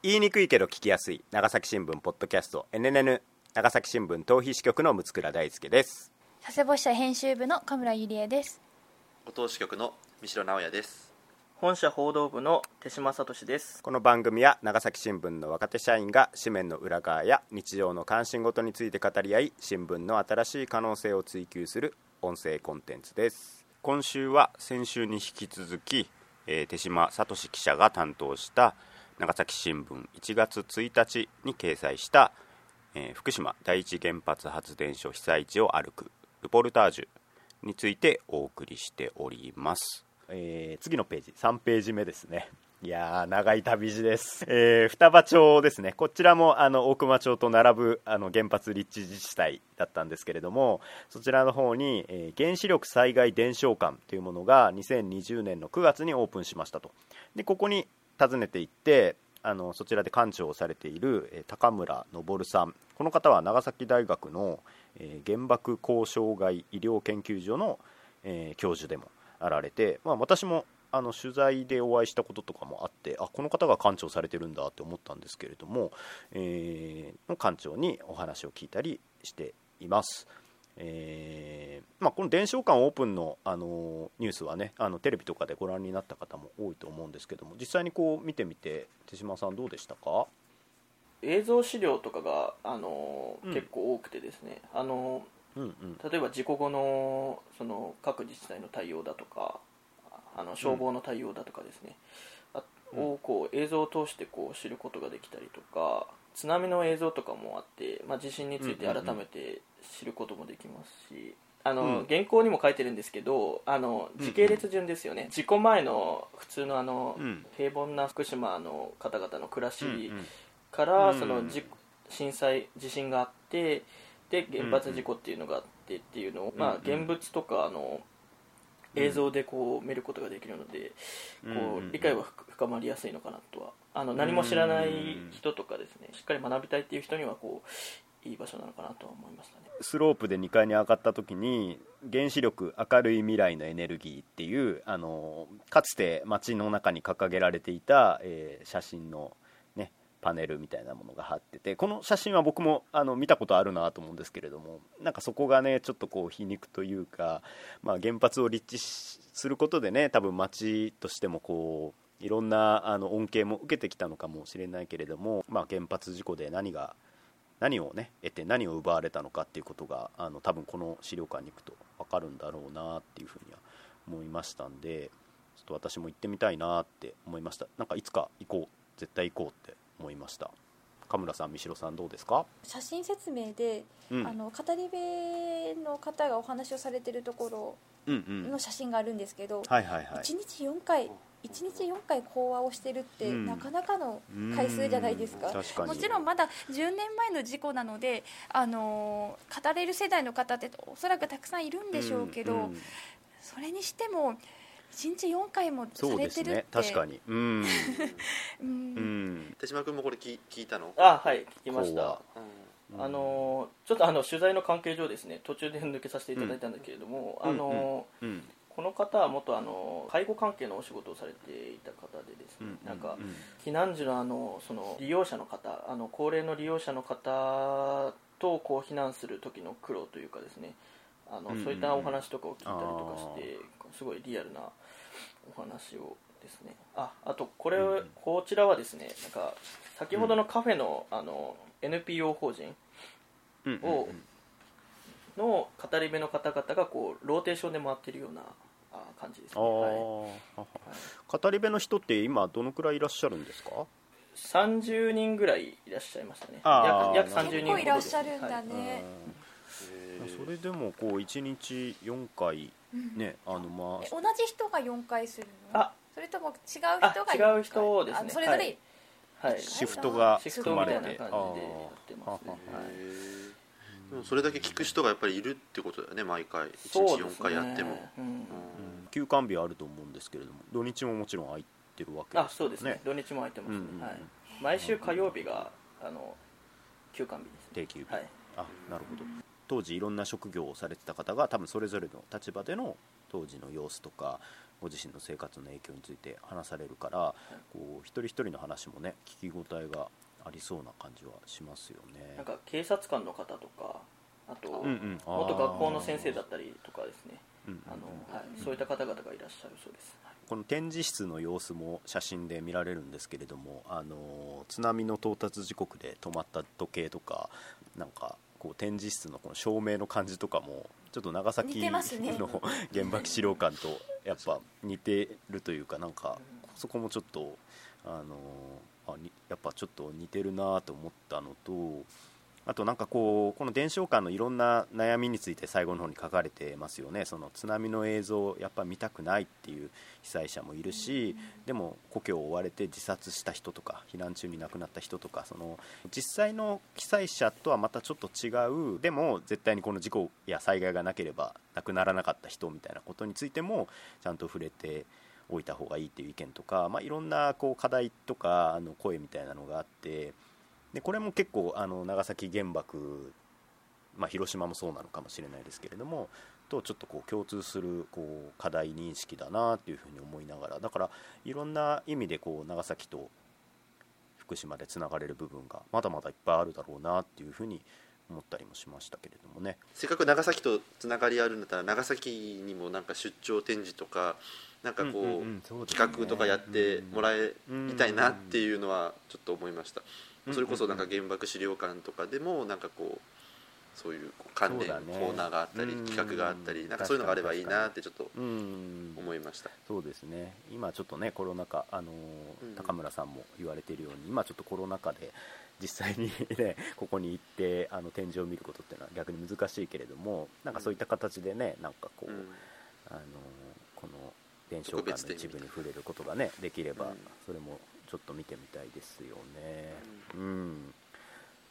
言いにくいけど聞きやすい長崎新聞ポッドキャスト NNN 長崎新聞逃避支局の六倉大輔です。佐世保支社編集部の神村ゆりえです。五島支局の三代直也です。本社報道部の手島聡です。この番組は長崎新聞の若手社員が紙面の裏側や日常の関心事について語り合い新聞の新しい可能性を追求する音声コンテンツです。今週は先週に引き続き、えー手島聡記者が担当した長崎新聞1月1日に掲載した、えー福島第一原発発電所被災地を歩くルポルタージュについてお送りしております、えー次のページ3ページ目ですね。いやー長い旅路です、えー双葉町ですね。こちらもあの大熊町と並ぶあの原発立地自治体だったんですけれどもそちらの方に、えー原子力災害伝承館というものが2020年の9月にオープンしましたと。でここに訪ねていってあのそちらで館長をされている、高村昇さんこの方は長崎大学の、原爆後障害医療研究所の、教授でもあられて、まあ、私もあの取材でお会いしたこととかもあってあこの方が館長されてるんだって思ったんですけれども、えーの館長にお話を聞いたりしています。えーまあ、この伝承館オープンの、あのニュースはねあのテレビとかでご覧になった方も多いと思うんですけども実際にこう見てみて手島さんどうでしたか？映像資料とかが、あのうん。結構多くてですねあのうんうん。例えば事故後のその各自治体の対応だとかあの消防の対応だとかですね、あうんをこう映像を通してこう知ることができたりとか津波の映像とかもあって、まあ、地震について改めて知ることもできますし、あのうん。原稿にも書いてるんですけどあの時系列順ですよね、事故前の普通のあの、うん。平凡な福島の方々の暮らし、うんうん。からうんそのじ震災地震があってで原発事故っていうのがあってっていうのを、まあ、うんうん。現物とかあの映像でこう見ることができるので、うん。こう理解は深深まりやすいのかなとは。あの何も知らない人とかですねしっかり学びたいっていう人にはこういい場所なのかなとは思いましたね。スロープで2階に上がった時に原子力明るい未来のエネルギーっていうあのかつて街の中に掲げられていた、えー写真の、ね、パネルみたいなものが貼っててこの写真は僕もあの見たことあるなと思うんですけれどもなんかそこがねちょっとこう皮肉というか、まあ、原発を立地することでね多分街としてもこういろんなあの恩恵も受けてきたのかもしれないけれども、まあ、原発事故で何が何をね得て何を奪われたのかっていうことがあの多分この資料館に行くと分かるんだろうなっていうふうには思いましたんでちょっと私も行ってみたいなって思いました。なんかいつか行こう。絶対行こうってました。神村さん三代さんどうですか、写真説明で、うん、あの語り部の方がお話をされてるところの写真があるんですけど、はいはいはい。1日4回一日4回講話をしてるって、うん。なかなかの回数じゃないですか。うんもちろんまだ10年前の事故なので、あのー語れる世代の方っておそらくたくさんいるんでしょうけど、んん。それにしても1日4回もさそうですれてるって。ね。確かに。うん、うん。うん、手島君もこれ聞聞いたの？あはい。聞きました。うん。あのちょっとあの取材の関係上ですね途中で抜けさせていただいたんだけれども、うん。あのうん。この方は元あの介護関係のお仕事をされていた方でですね、うん。なんかうん。避難時のあのその利用者の方あの高齢の利用者の方とこう避難する時の苦労というかですねあの、うんそういったお話とかを聞いたりとかしてすごいリアルなお話をですね。ああとこれ、うんこちらはですねなんか先ほどのカフェの,、あの NPO 法人うんうんをの語り部の方々がこうローテーションで回ってるようなあ感じですあね、ー。はい。語り部の人って今どのくらいいらっしゃるんですか？30人ぐらいいらっしゃいましたね。約約30人結ほど構いらっしゃるんはい。だね、それでもこう1日4回ねあのまえ同じ人が4回するの？あ。それとも違う人があ4回違う人ですね。あそれぞれ、はい。はい。シフトがシフト組まれみたいな感てあじでやってますね。あはい。でもそれだけ聞く人がやっぱりいるってことだよね毎回。1日4そうですね。回やっても、うん。ー休館日はあると思うんですけれども土日ももちろん空いてるわけあそうですね。土日も空いてますね。うんうんうん。はい。毎週火曜日があの休館日ですね。定休日、はい。あなるほど当時いろんな職業をされてた方が多分それぞれの立場での当時の様子とかご自身の生活の影響について話されるからこう一人一人の話もね聞き応えがありそうな感じはしますよね。なんか警察官の方とかあとうんうん。元学校の先生だったりとかですね。そういった方々がいらっしゃるそうです、はい。この展示室の様子も写真で見られるんですけれどもあの津波の到達時刻で止まった時計とかなんかこう展示室のこの照明の感じとかもちょっと長崎似てますね。の原爆資料館とやっぱ似てるというかなんかそこもちょっとあのあにやっぱちょっと似てるなと思ったのとあとなんかこうこの伝承館のいろんな悩みについて最後の方に書かれてますよね。その津波の映像をやっぱ見たくないっていう被災者もいるしでも故郷を追われて自殺した人とか避難中に亡くなった人とかその実際の被災者とはまたちょっと違うでも絶対にこの事故や災害がなければ亡くならなかった人みたいなことについてもちゃんと触れておいた方がいいっていう意見とか、まあ、いろんなこう課題とかあの声みたいなのがあってでこれも結構あの長崎原爆、まあ、広島もそうなのかもしれないですけれどもとちょっとこう共通するこう課題認識だなっていうふうに思いながらだからいろんな意味でこう長崎と福島でつながれる部分がまだまだいっぱいあるだろうなっていうふうに思ったりもしましたけれどもね。せっかく長崎とつながりあるんだったら長崎にもなんか出張展示とかなんかこう,、うんうんうんそうですね企画とかやってもらえうんみたいなっていうのはちょっと思いました、うんそれこそなんか原爆資料館とかでもなんかこうそういう関連コーナーがあったり、うん。企画があったりなんかそういうのがあればいいなってちょっとうん思いました。そうですね。今ちょっとねコロナ禍、あのーうん。高村さんも言われているように今ちょっとコロナ禍で実際にね ここに行ってあの展示を見ることっていうのは逆に難しいけれどもなんかそういった形でねなんかこう、うん。あのーこの伝承館の一部に触れることがねできれば、うん。それもちょっと見てみたいですよね。うん、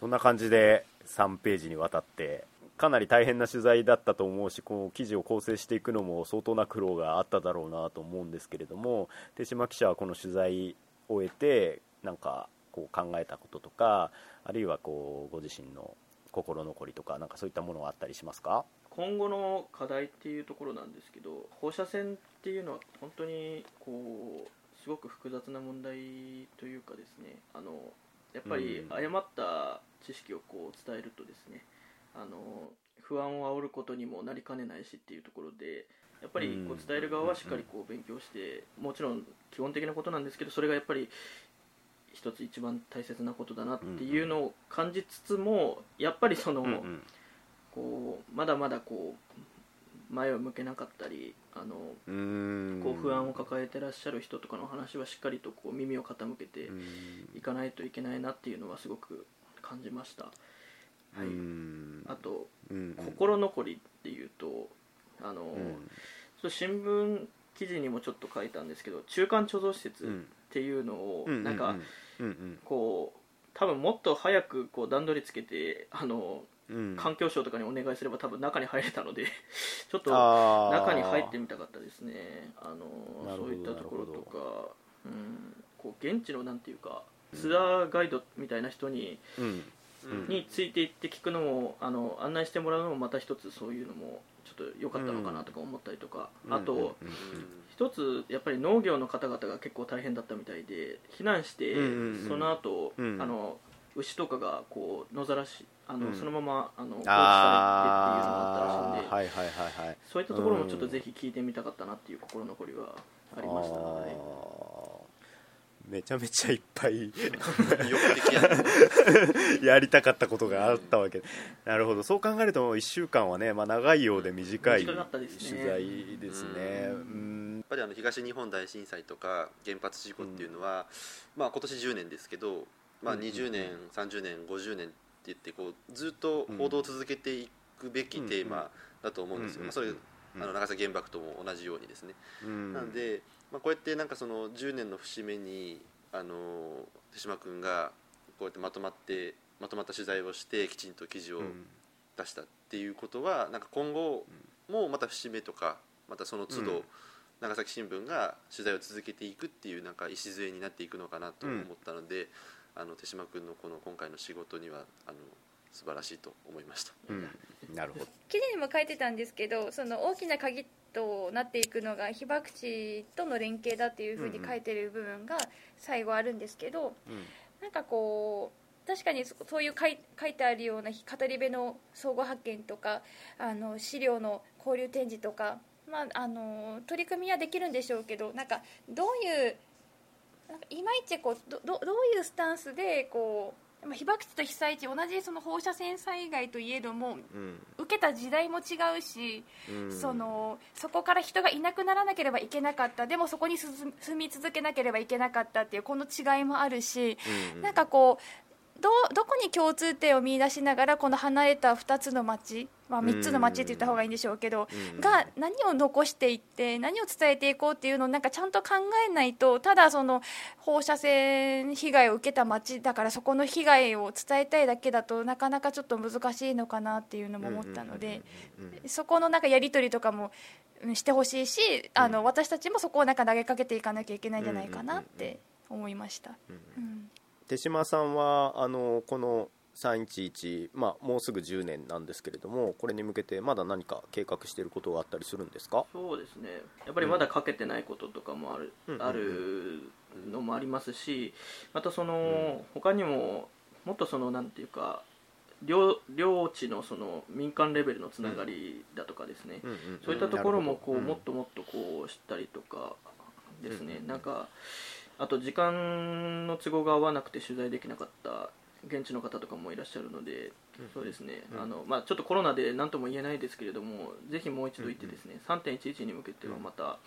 そんな感じで3ページにわたってかなり大変な取材だったと思うしこの記事を構成していくのも相当な苦労があっただろうなと思うんですけれども手島記者はこの取材を終えてなんかこう考えたこととかあるいはこうご自身の心残りとかなんかそういったものはあったりしますか？今後の課題っていうところなんですけど放射線っていうのは本当にこうすごく複雑な問題というかですねあのやっぱりうん。誤った知識をこう伝えるとですねあの不安を煽ることにもなりかねないしっていうところでやっぱりこうん。う伝える側はしっかりこう勉強してもちろん基本的なことなんですけどそれがやっぱり一つ一番大切なことだなっていうのを感じつつもやっぱりその、こうまだまだこう前を向けなかったりあのうん。こう不安を抱えてらっしゃる人とかの話はしっかりとこう耳を傾けていかないといけないなっていうのはすごく感じました、はい、あと心残りっていうとあの、そう新聞記事にもちょっと書いたんですけど中間貯蔵施設っていうのをなんかこう多分もっと早くこう段取りつけてあの環境省とかにお願いすれば多分中に入れたので ちょっと中に入ってみたかったですね。あのそういったところとか、うん、こう現地のなんていうかツアーガイドみたいな人に、についていって聞くのもあの案内してもらうのもまた一つそういうのもちょっと良かったのかなとか思ったりとか、あと、一つやっぱり農業の方々が結構大変だったみたいで避難して、その後、あの牛とかがこう野ざらしあの、そのままあの放置されてっていうのがあったらしいんで、はいはいはいはい、そういったところもちょっとぜひ聞いてみたかったなっていう心残りはありました、はい、めちゃめちゃいっぱいや やりたかったことがあったわけ、うん、なるほど。そう考えると1週間はね、まあ、長いようで短い取材ですね。うん。やっぱりあの東日本大震災とか原発事故っていうのは、うん、まあ、今年10年ですけど、まあ、20年、うん、30年50年って言ってこうずっと報道を続けていくべきテーマだと思うんですよ、まあ、それあの長崎原爆とも同じようにですね、なんで、まあ、こうやってなんかその10年の節目にあの手島君がこうやってまとまってまとまった取材をしてきちんと記事を出したっていうことは、なんか今後もまた節目とかまたその都度、長崎新聞が取材を続けていくっていうなんか礎になっていくのかなと思ったので、あの手島君のこの今回の仕事にはあの素晴らしいと思いました、うん、なるほど。記事にも書いてたんですけどその大きな鍵となっていくのが被爆地との連携だっていうふうに書いてる部分が最後あるんですけど、なんかこう確かにそういう書い書いてあるような語り部の相互発見とかあの資料の交流展示とか、まあ、あの取り組みはできるんでしょうけどなんかどういういまいちこうどどどういうスタンスでこう被爆地と被災地同じその放射線災害といえども、受けた時代も違うし、そのそこから人がいなくならなければいけなかった。でもそこに住み続けなければいけなかったっていうこの違いもあるし、なんかこうどどこに共通点を見出しながらこの離れた2つの町、まあ、3つの町って言った方がいいんでしょうけど、が何を残していって何を伝えていこうっていうのをなんかちゃんと考えないとただその放射線被害を受けた町だからそこの被害を伝えたいだけだとなかなかちょっと難しいのかなっていうのも思ったのでそこのなんかやり取りとかもしてほしいしあの私たちもそこをなんか投げかけていかなきゃいけないんじゃないかなって思いました。うん手島さんはあのこの311、まあ、もうすぐ10年なんですけれどもこれに向けてまだ何か計画していることがあったりするんですか？そうですね。やっぱりまだかけてないこととかもある,、あるのもありますしまたその、うん、他にももっとそのなんていうか領領地のその民間レベルのつながりだとかですね、そういったところもこう、もっともっとこう知ったりとかですね、なんかあと時間の都合が合わなくて取材できなかった現地の方とかもいらっしゃるので、うん、そうですね、うん、あのまあ、ちょっとコロナで何とも言えないですけれどもぜひもう一度行ってですね、うん、3.11に向けてはまた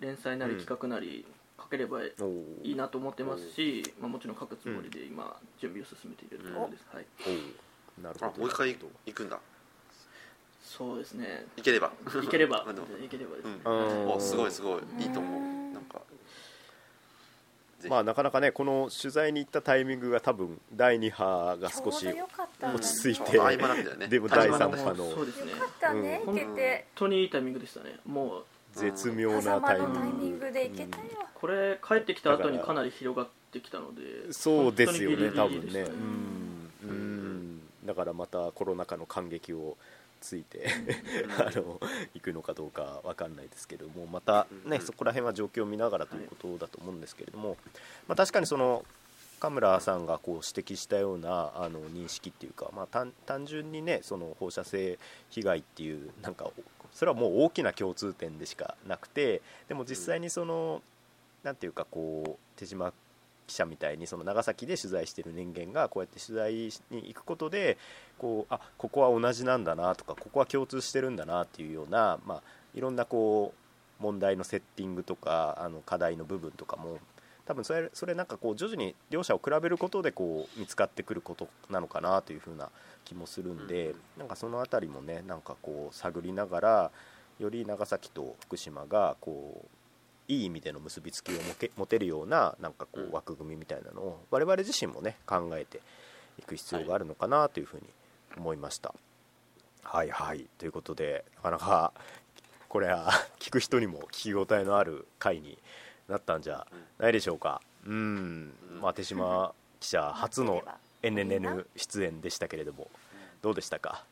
連載なり企画なり書ければいいなと思ってますし、まあ、もちろん書くつもりで今準備を進めているところです、はい、なるほど。もう一回行くんだ。そうですね。行ければ。行ければ。行ければですね、おすごいすごい。いいと思うまあなかなかねこの取材に行ったタイミングが多分第2波が少し落ち着いて、ね、でも第3波の。そうですね、うん、本当にいいタイミングでしたね。もう絶妙なタイミング。で行けたよ、これ帰ってきた後にかなり広がってきたのでそうですよね多分ね。うん。うん。だからまたコロナ禍の感激をついて あの行くのかどうか分かんないですけれどもまた、ね、そこら辺は状況を見ながらということだと思うんですけれども、まあ、確かにそのカ村さんがこう指摘したようなあの認識っていうか、まあ、単純にねその放射性被害っていうなんかそれはもう大きな共通点でしかなくてでも実際にその何ていうかこう手島記者みたいにその長崎で取材している人間がこうやって取材に行くことでこうあここは同じなんだなとかここは共通してるんだなっていうような、まあ、いろんなこう問題のセッティングとかあの課題の部分とかも多分それそれなんかこう徐々に両者を比べることでこう見つかってくることなのかなというふうな気もするんでなんかその辺りもねなんかこう探りながらより長崎と福島がこういい意味での結びつきを持てるようななんかこう枠組みみたいなのを我々自身もね考えていく必要があるのかなというふうに思いました。はい、はい、ということでなかなかこれは聞く人にも聞き応えのある回になったんじゃないでしょうか。うん、まあ、手島記者初の NNN 出演でしたけれどもどうでしたか？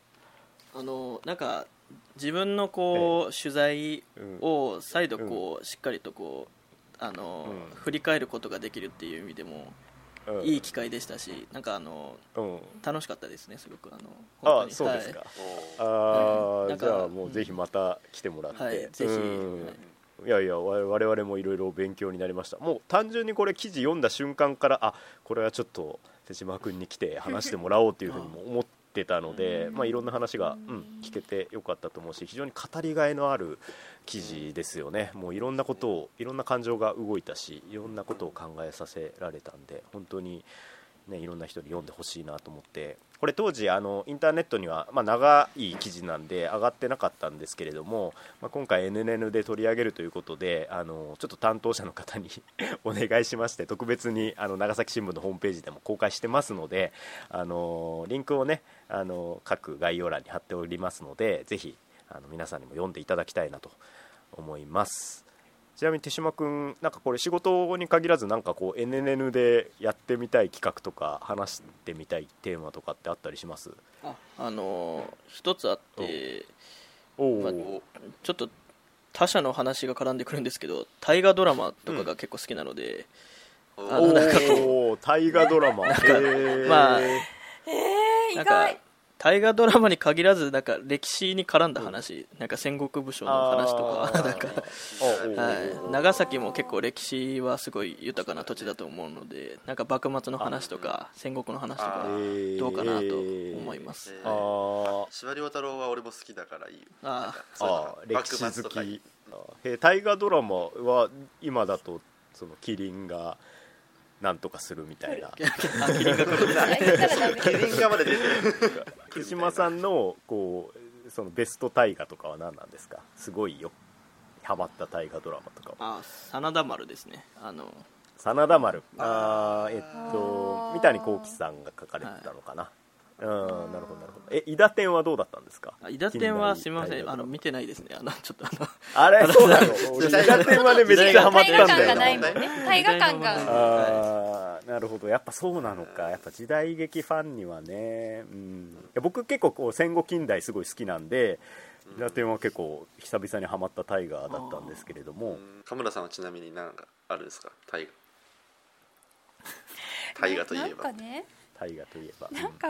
あのなんか自分のこう、取材を再度こう、しっかりとこうあの、振り返ることができるっていう意味でも、いい機会でしたしなんかあの、楽しかったですねすごくあのあそうですか、はい、ああじゃあもうぜひまた来てもらって、はい、ぜひ、い。やいや我々もいろいろ勉強になりました。もう単純にこれ記事読んだ瞬間からあこれはちょっと手島君に来て話してもらおうというふうにも思ってってたので、まあ、いろんな話が、うん、聞けてよかったと思うし非常に語りがいのある記事ですよね。もういろんなことをいろんな感情が動いたしいろんなことを考えさせられたんで本当に、ね、いろんな人に読んでほしいなと思って。これ当時あのインターネットには、まあ、長い記事なんで上がってなかったんですけれども、まあ、今回 NNN で取り上げるということであのちょっと担当者の方に お願いしまして特別にあの長崎新聞のホームページでも公開してますのであのリンクをねあの各概要欄に貼っておりますのでぜひあの皆さんにも読んでいただきたいなと思います。ちなみに手島君なんかこれ仕事に限らずなんかこう NNN でやってみたい企画とか話してみたいテーマとかってあったりします？ああのー、一つあって、まあ、ちょっと他社の話が絡んでくるんですけど大河ドラマとかが結構好きなので、おあのなんかおお大河ドラマ。へー。まあえー、意なんか外大河ドラマに限らずなんか歴史に絡んだ話、なんか戦国武将の話とかなんか、はい、長崎も結構歴史はすごい豊かな土地だと思うのでなんか幕末の話とか戦国の話とかどうかなと思います、えあー。司馬遼太郎は俺も好きだからいい。よあそういうのあー歴史好き。えー大河ドラマは今だとそのキリンがなんとかするみたいな。あキリンが リンがまで出てる。手島さんのこうそのベスト大河とかは何なんですかすごいよハマった大河ドラマとかはあ真田丸ですねあの真田丸あーえっと三谷幸喜さんが書かれてたのかな、うんなるほどなるほど。え伊達天はどうだったんですか？あ伊達天はすみません。あの見てないですね。あのちょっとあの。あれ？そうなの？俺 伊達天はねめっちゃハマったん大河感がだよないもんね。大河感が。あーなるほど。やっぱそうなのか。やっぱ時代劇ファンにはね、うん、いや僕結構こう戦後近代すごい好きなんで伊達天は結構久々にハマったタイガーだったんですけれども。神村さんはちなみに何かあるんですか？大河。大河といえば。なんかね。大河といえば、なんか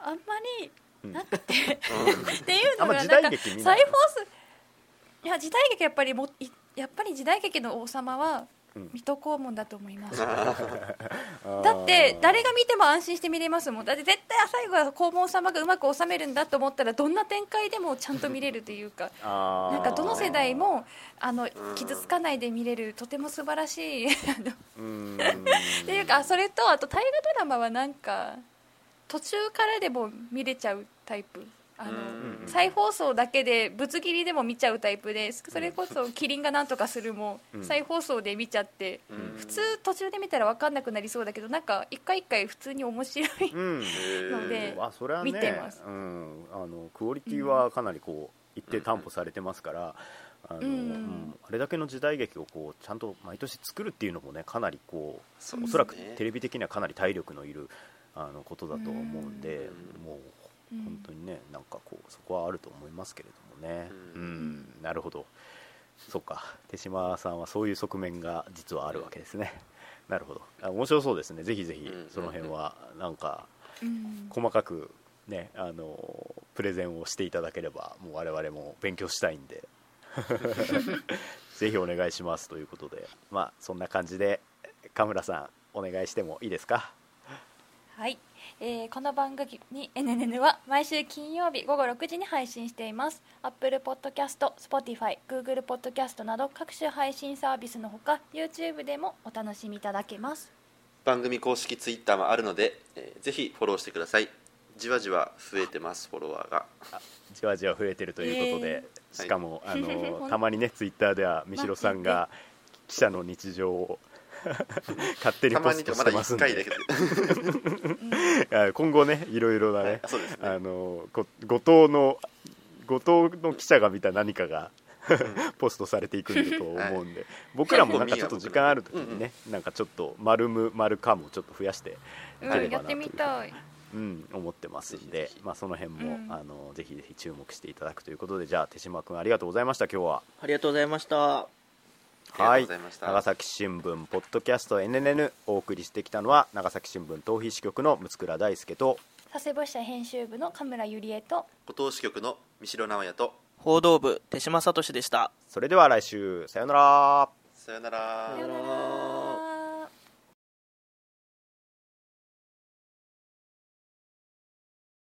あんまりうん。なくて、っていうのがなんか再放送いや時代劇やっぱりもいやっぱり時代劇の王様はうん。水戸黄門だと思います、だって誰が見ても安心して見れますもん。だって絶対最後は黄門様がうまく収めるんだと思ったらどんな展開でもちゃんと見れるというか。なんかどの世代もあのん。傷つかないで見れるとても素晴らしい。っていうかそれとあと大河ドラマはなんか途中からでも見れちゃうタイプ。あのうん再放送だけでぶつ切りでも見ちゃうタイプでそれこそ「キリンがなんとかする」もうん。再放送で見ちゃってうん普通途中で見たら分かんなくなりそうだけどなんか一回一回普通に面白いうん。のであそれはね見てます。うん、あのクオリティはかなりこう一定担保されてますから、あのうん。うん。あれだけの時代劇をこうちゃんと毎年作るっていうのもねかなりこうね。おそらくテレビ的にはかなり体力のいるあのことだと思うんで、うん。もううん。本当にねなんかこうそこはあると思いますけれどもね。う、うん。んなるほど。そっか。手島さんはそういう側面が実はあるわけですね。なるほど。あ面白そうですね。ぜひぜひうん。その辺はなんかうん。細かくねあのプレゼンをしていただければもう我々も勉強したいんで。ぜひお願いしますということで。まあそんな感じで神村さんお願いしてもいいですか？はい、えーこの番組に NNN は毎週金曜日午後6時に配信しています。Apple Podcast、Spotify、Google Podcast など各種配信サービスのほか YouTube でもお楽しみいただけます。番組公式ツイッターもあるので、えーぜひフォローしてください。じわじわ増えてますフォロワーが。じわじわ増えてるということで、えしかも、あはい。のたまにねツイッターでは三代さんが 記者の日常を 勝手にたポストまにまだ1してますんで。回だけど。あ今後ねいろいろなね、はいそうですね。あのご後藤の後藤の記者が見た何かが ポストされていくんだと思うんで、僕らもなんかちょっと時間ある時にね、なんかちょっと丸む丸かもちょっと増やしてやってればなというみたい。うん、思ってますんぜでまあ、その辺も、うん。あのぜひぜひ注目していただくということでじゃあ手島君ありがとうございました今日は。ありがとうございましたありがとうございました。長崎新聞ポッドキャスト NNN お送りしてきたのは長崎新聞逃避支局の六倉大輔と佐世保支社編集部の神村ゆりえと五島支局の三代直哉と報道部手島聡でした。それでは来週さようなら。さよなら。さよなら